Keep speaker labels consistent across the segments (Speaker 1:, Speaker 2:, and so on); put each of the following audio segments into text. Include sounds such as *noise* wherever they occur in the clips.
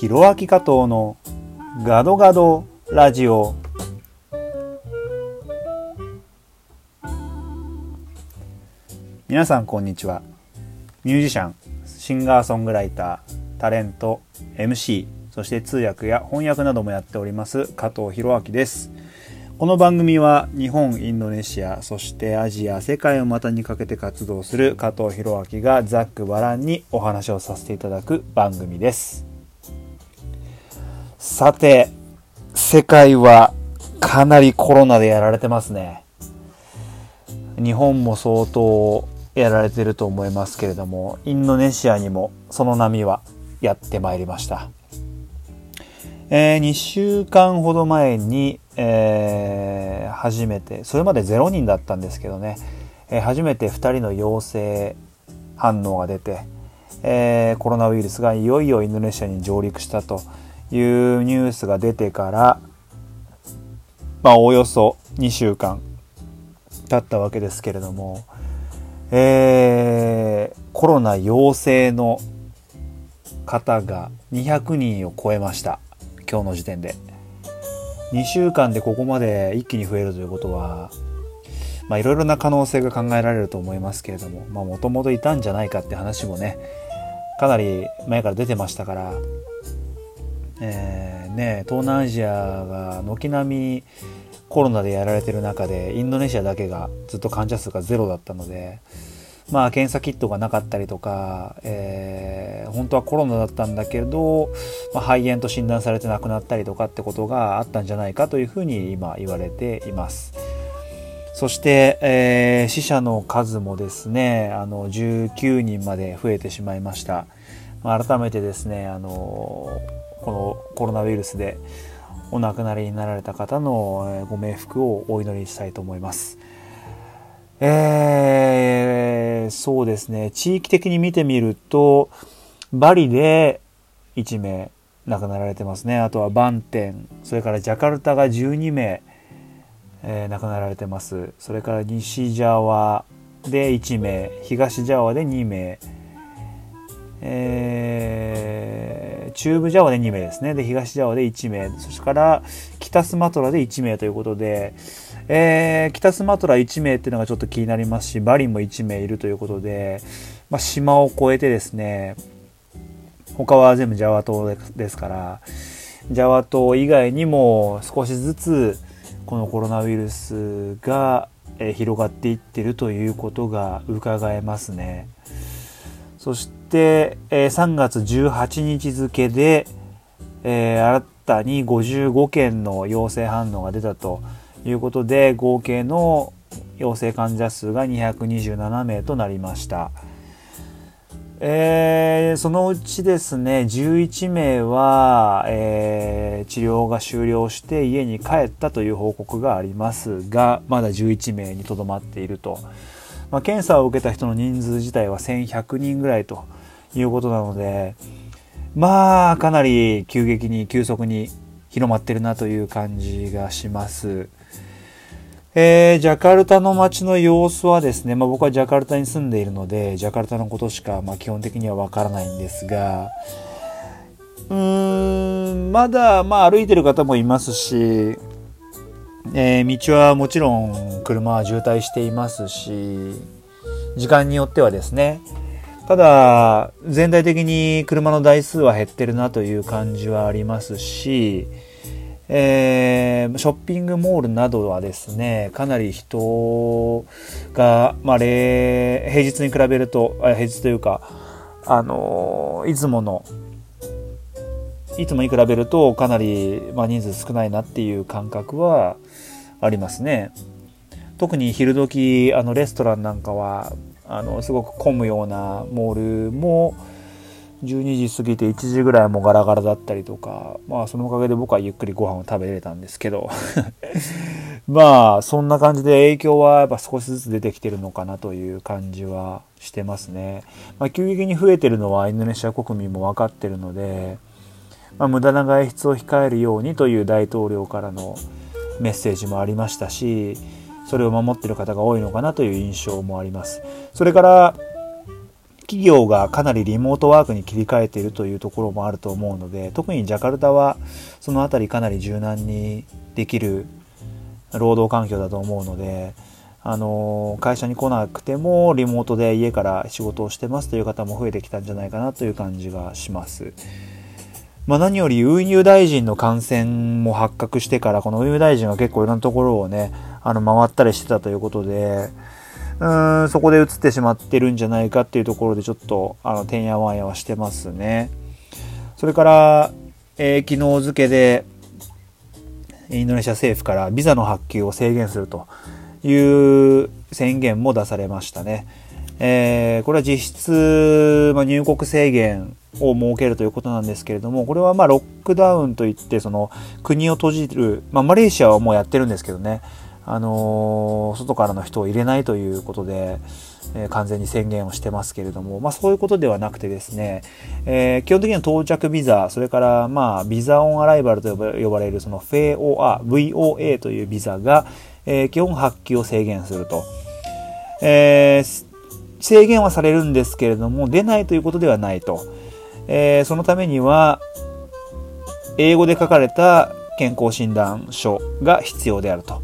Speaker 1: ひろあき加藤のガドガドラジオ。皆さんこんにちは。ミュージシャンシンガーソングライタータレント MC そして通訳や翻訳などもやっております加藤博明です。この番組は日本、インドネシア、そしてアジア、世界を股にかけて活動する加藤博明がざっくばらんにお話をさせていただく番組です。さて、世界はかなりコロナでやられてますね。日本も相当やられてると思いますけれども、インドネシアにもその波はやってまいりました。えー、2週間ほど前に、えー、初めて、それまで0人だったんですけどね、えー、初めて2人の陽性反応が出て、え、コロナウイルスがいよいよインドネシアに上陸したというニュースが出てから、まあ、およそ2週間経ったわけですけれども、えー、コロナ陽性の方が200人を超えました。今日の時点で。2週間でここまで一気に増えるということは、まあいろいろな可能性が考えられると思いますけれども、まあもともといたんじゃないかって話もね、かなり前から出てましたから、えー、ね、東南アジアが軒並みコロナでやられてる中で、インドネシアだけがずっと患者数がゼロだったので、まあ、検査キットがなかったりとか、えー、本当はコロナだったんだけど、まあ、肺炎と診断されて亡くなったりとかってことがあったんじゃないかというふうに今言われています。そして、えー、死者の数もですね、あの、19人まで増えてしまいました。ま、改めてですね、あの、このコロナウイルスでお亡くなりになられた方のご冥福をお祈りしたいと思います。えー、そうですね、地域的に見てみると、バリで1名亡くなられてますね。あとはバンテン、それからジャカルタが12名、えー、亡くなられてます。それから西ジャワで1名、東ジャワで2名、えー、中部ジャワで2名ですね。で、東ジャワで1名、それから北スマトラで1名ということで、えー、北スマトラ1名っていうのがちょっと気になりますし、バリも1名いるということで、まあ、島を越えてですね、他は全部ジャワ島ですから、ジャワ島以外にも少しずつこのコロナウイルスが広がっていってるということが伺えますね。そして、3月18日付で、え、新たに55件の陽性反応が出たということで合計の陽性患者数が227名となりました。えー、そのうちですね、11名は、えー、治療が終了して家に帰ったという報告がありますが、まだ11名にとどまっていると。まあ、検査を受けた人の人数自体は1100人ぐらいということなので、まあ、かなり急激に、急速に広まってるなという感じがします。えー、ジャカルタの街の様子はですね、まあ、僕はジャカルタに住んでいるので、ジャカルタのことしか、まあ、基本的にはわからないんですが、うーん、まだ、まあ、歩いてる方もいますし、えー、道はもちろん車は渋滞していますし、時間によってはですね、ただ、全体的に車の台数は減ってるなという感じはありますし、えー、ショッピングモールなどはですね、かなり人が、まあ、平日に比べると、平日というか、あのいつもの、いつもに比べるとかなり、まあ、人数少ないなっていう感覚はありますね。特に昼時、あの、レストランなんかは、あの、すごく混むようなモールも、12時過ぎて1時ぐらいもガラガラだったりとか、まあそのおかげで僕はゆっくりご飯を食べれたんですけど *laughs* まあそんな感じで影響はやっぱ少しずつ出てきてるのかなという感じはしてますね。まあ急激に増えてるのはインドネシア国民も分かってるので、まあ、無駄な外出を控えるようにという大統領からのメッセージもありましたし、それを守ってる方が多いのかなという印象もあります。それから企業がかなりリモートワークに切り替えているというところもあると思うので特にジャカルタはその辺りかなり柔軟にできる労働環境だと思うのであの会社に来なくてもリモートで家から仕事をしてますという方も増えてきたんじゃないかなという感じがします。まあ、何より運輸大臣の感染も発覚してからこの運輸大臣が結構いろんなところをねあの回ったりしてたということでうーんそこで移ってしまってるんじゃないかっていうところでちょっとあのてんやわんやはしてますね。それから、えー、昨日付けでインドネシア政府からビザの発給を制限するという宣言も出されましたね。えー、これは実質、まあ、入国制限を設けるということなんですけれども、これはまあロックダウンといって、その国を閉じる、まあ、マレーシアはもうやってるんですけどね、あの、外からの人を入れないということで、えー、完全に宣言をしてますけれども、まあ、そういうことではなくてですね、えー、基本的には到着ビザ、それからまあビザオンアライバルと呼ばれるその FOA、VOA というビザが、えー、基本発給を制限すると。え、制限はされるんですけれども、出ないということではないと。え、そのためには、英語で書かれた健康診断書が必要であると。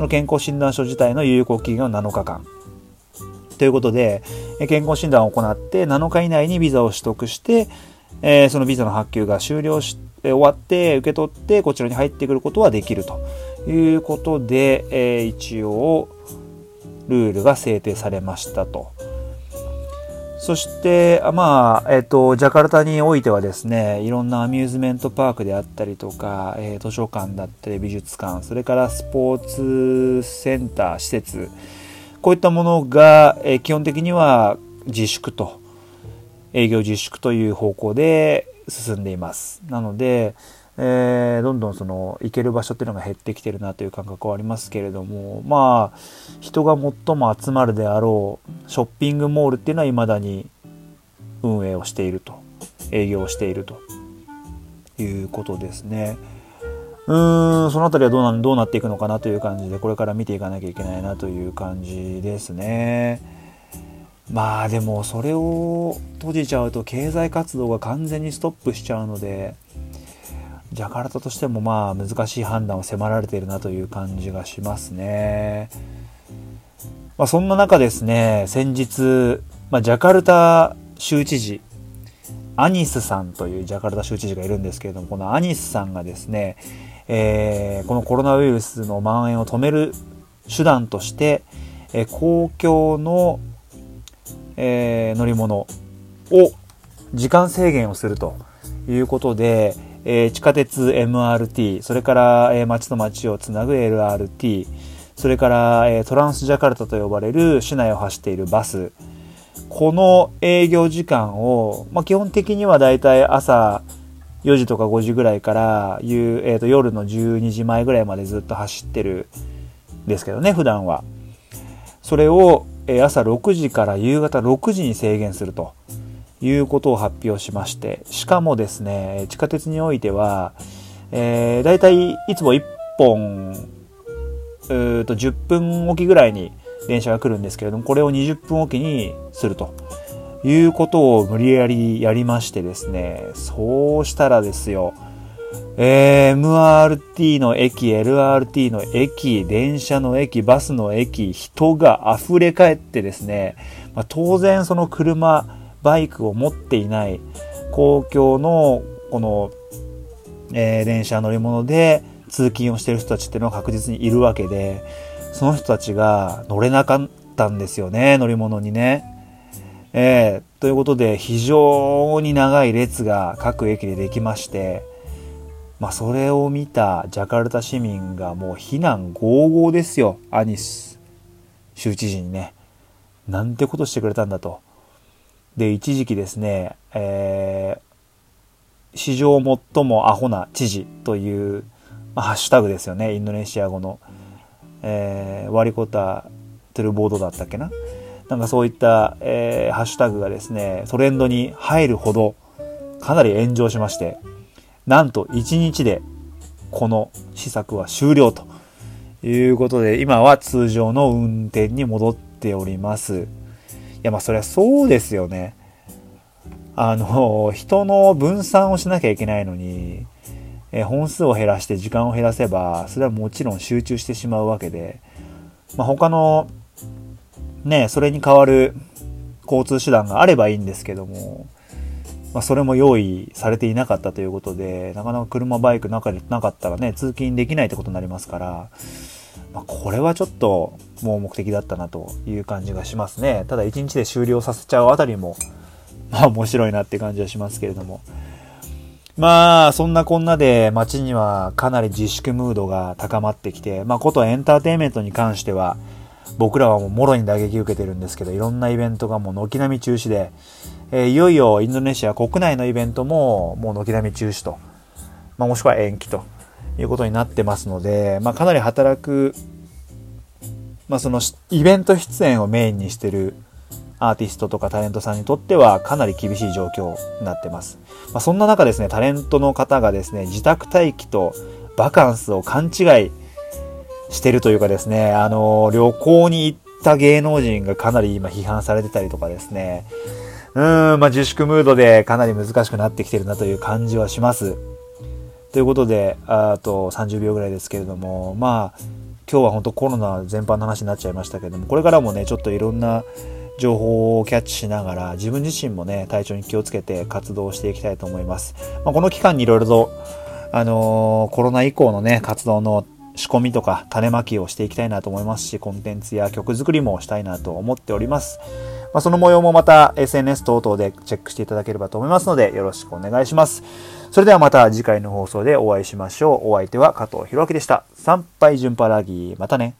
Speaker 1: その健康診断書自体の有効期限は7日間。ということで、健康診断を行って7日以内にビザを取得して、え、そのビザの発給が終了し終わって受け取ってこちらに入ってくることはできるということで、え、一応ルールが制定されましたと。そして、まあ、えっ、と、ジャカルタにおいてはですね、いろんなアミューズメントパークであったりとか、えー、図書館だったり美術館、それからスポーツセンター、施設、こういったものが、えー、基本的には自粛と、営業自粛という方向で進んでいます。なので、えー、どんどんその行ける場所っていうのが減ってきてるなという感覚はありますけれどもまあ人が最も集まるであろうショッピングモールっていうのは未だに運営をしていると営業をしているということですね。うーんその辺りはどうなどうなっていくのかなという感じでこれから見ていかなきゃいけないなという感じですね。まあでもそれを閉じちゃうと経済活動が完全にストップしちゃうのでジャカルタとしてもまあ難しい判断を迫られているなという感じがしますね。まあ、そんな中ですね、先日、まあ、ジャカルタ州知事、アニスさんというジャカルタ州知事がいるんですけれども、このアニスさんがですね、えー、このコロナウイルスの蔓延を止める手段として、えー、公共の、えー、乗り物を時間制限をするということで、えー、地下鉄 MRT、それから、えー、町と町をつなぐ LRT、それから、えー、トランスジャカルタと呼ばれる市内を走っているバス、この営業時間を、まあ、基本的にはだいたい朝4時とか5時ぐらいから、えーと、夜の12時前ぐらいまでずっと走ってるんですけどね、普段は。それを、えー、朝6時から夕方6時に制限すると。いうことを発表しまして、しかもですね、地下鉄においては、えー、だいたいいつも1本、うと10分おきぐらいに電車が来るんですけれども、これを20分おきにするということを無理やりやりましてですね、そうしたらですよ、えー、MRT の駅、LRT の駅、電車の駅、バスの駅、人が溢れ返ってですね、まあ、当然その車、バイクを持っていない公共のこの、えー、電車乗り物で通勤をしてる人たちっていうのは確実にいるわけでその人たちが乗れなかったんですよね乗り物にね。えー、ということで非常に長い列が各駅でできまして、まあ、それを見たジャカルタ市民がもう非難合々ですよアニス州知事にね。なんてことしてくれたんだと。で、一時期ですね、えー、史上最もアホな知事という、まあ、ハッシュタグですよね、インドネシア語の。えー、ワリコタ・トゥルボードだったっけななんかそういった、えー、ハッシュタグがですね、トレンドに入るほど、かなり炎上しまして、なんと1日でこの施策は終了ということで、今は通常の運転に戻っております。やまあそりゃそうですよね。あの、人の分散をしなきゃいけないのに、え本数を減らして時間を減らせば、それはもちろん集中してしまうわけで、まあ、他の、ね、それに代わる交通手段があればいいんですけども、まあ、それも用意されていなかったということで、なかなか車、バイクなかなかったらね、通勤できないってことになりますから、まあ、これはちょっと盲目的だったなという感じがしますね。ただ1日で終了させちゃうあたりも、*laughs* まあ面白いなって感じはしますけれども。まあ、そんなこんなで街にはかなり自粛ムードが高まってきて、まあ、ことエンターテインメントに関しては、僕らはもうもろに打撃受けてるんですけど、いろんなイベントがもう軒並み中止で、えー、いよいよインドネシア国内のイベントももう軒並み中止と、まあ、もしくは延期ということになってますので、まあ、かなり働く、まあ、そのイベント出演をメインにしてるアーティストとかタレントさんにとってはかなり厳しい状況になってます。まあ、そんな中ですね、タレントの方がですね、自宅待機とバカンスを勘違いしてるというかですね、あの、旅行に行った芸能人がかなり今批判されてたりとかですね、うん、まあ、自粛ムードでかなり難しくなってきてるなという感じはします。ということで、あと30秒ぐらいですけれども、まあ、今日は本当コロナ全般の話になっちゃいましたけれども、これからもね、ちょっといろんな情報をキャッチしながら自分自身もね体調に気をつけて活動していきたいと思います、まあ、この期間にいろいろとあのー、コロナ以降のね活動の仕込みとか種まきをしていきたいなと思いますしコンテンツや曲作りもしたいなと思っております。まあ、その模様もまた SNS 等々でチェックしていただければと思いますのでよろしくお願いします。それではまた次回の放送でお会いしましょう。お相手は加藤弘明でした。参拝順パラギー。またね。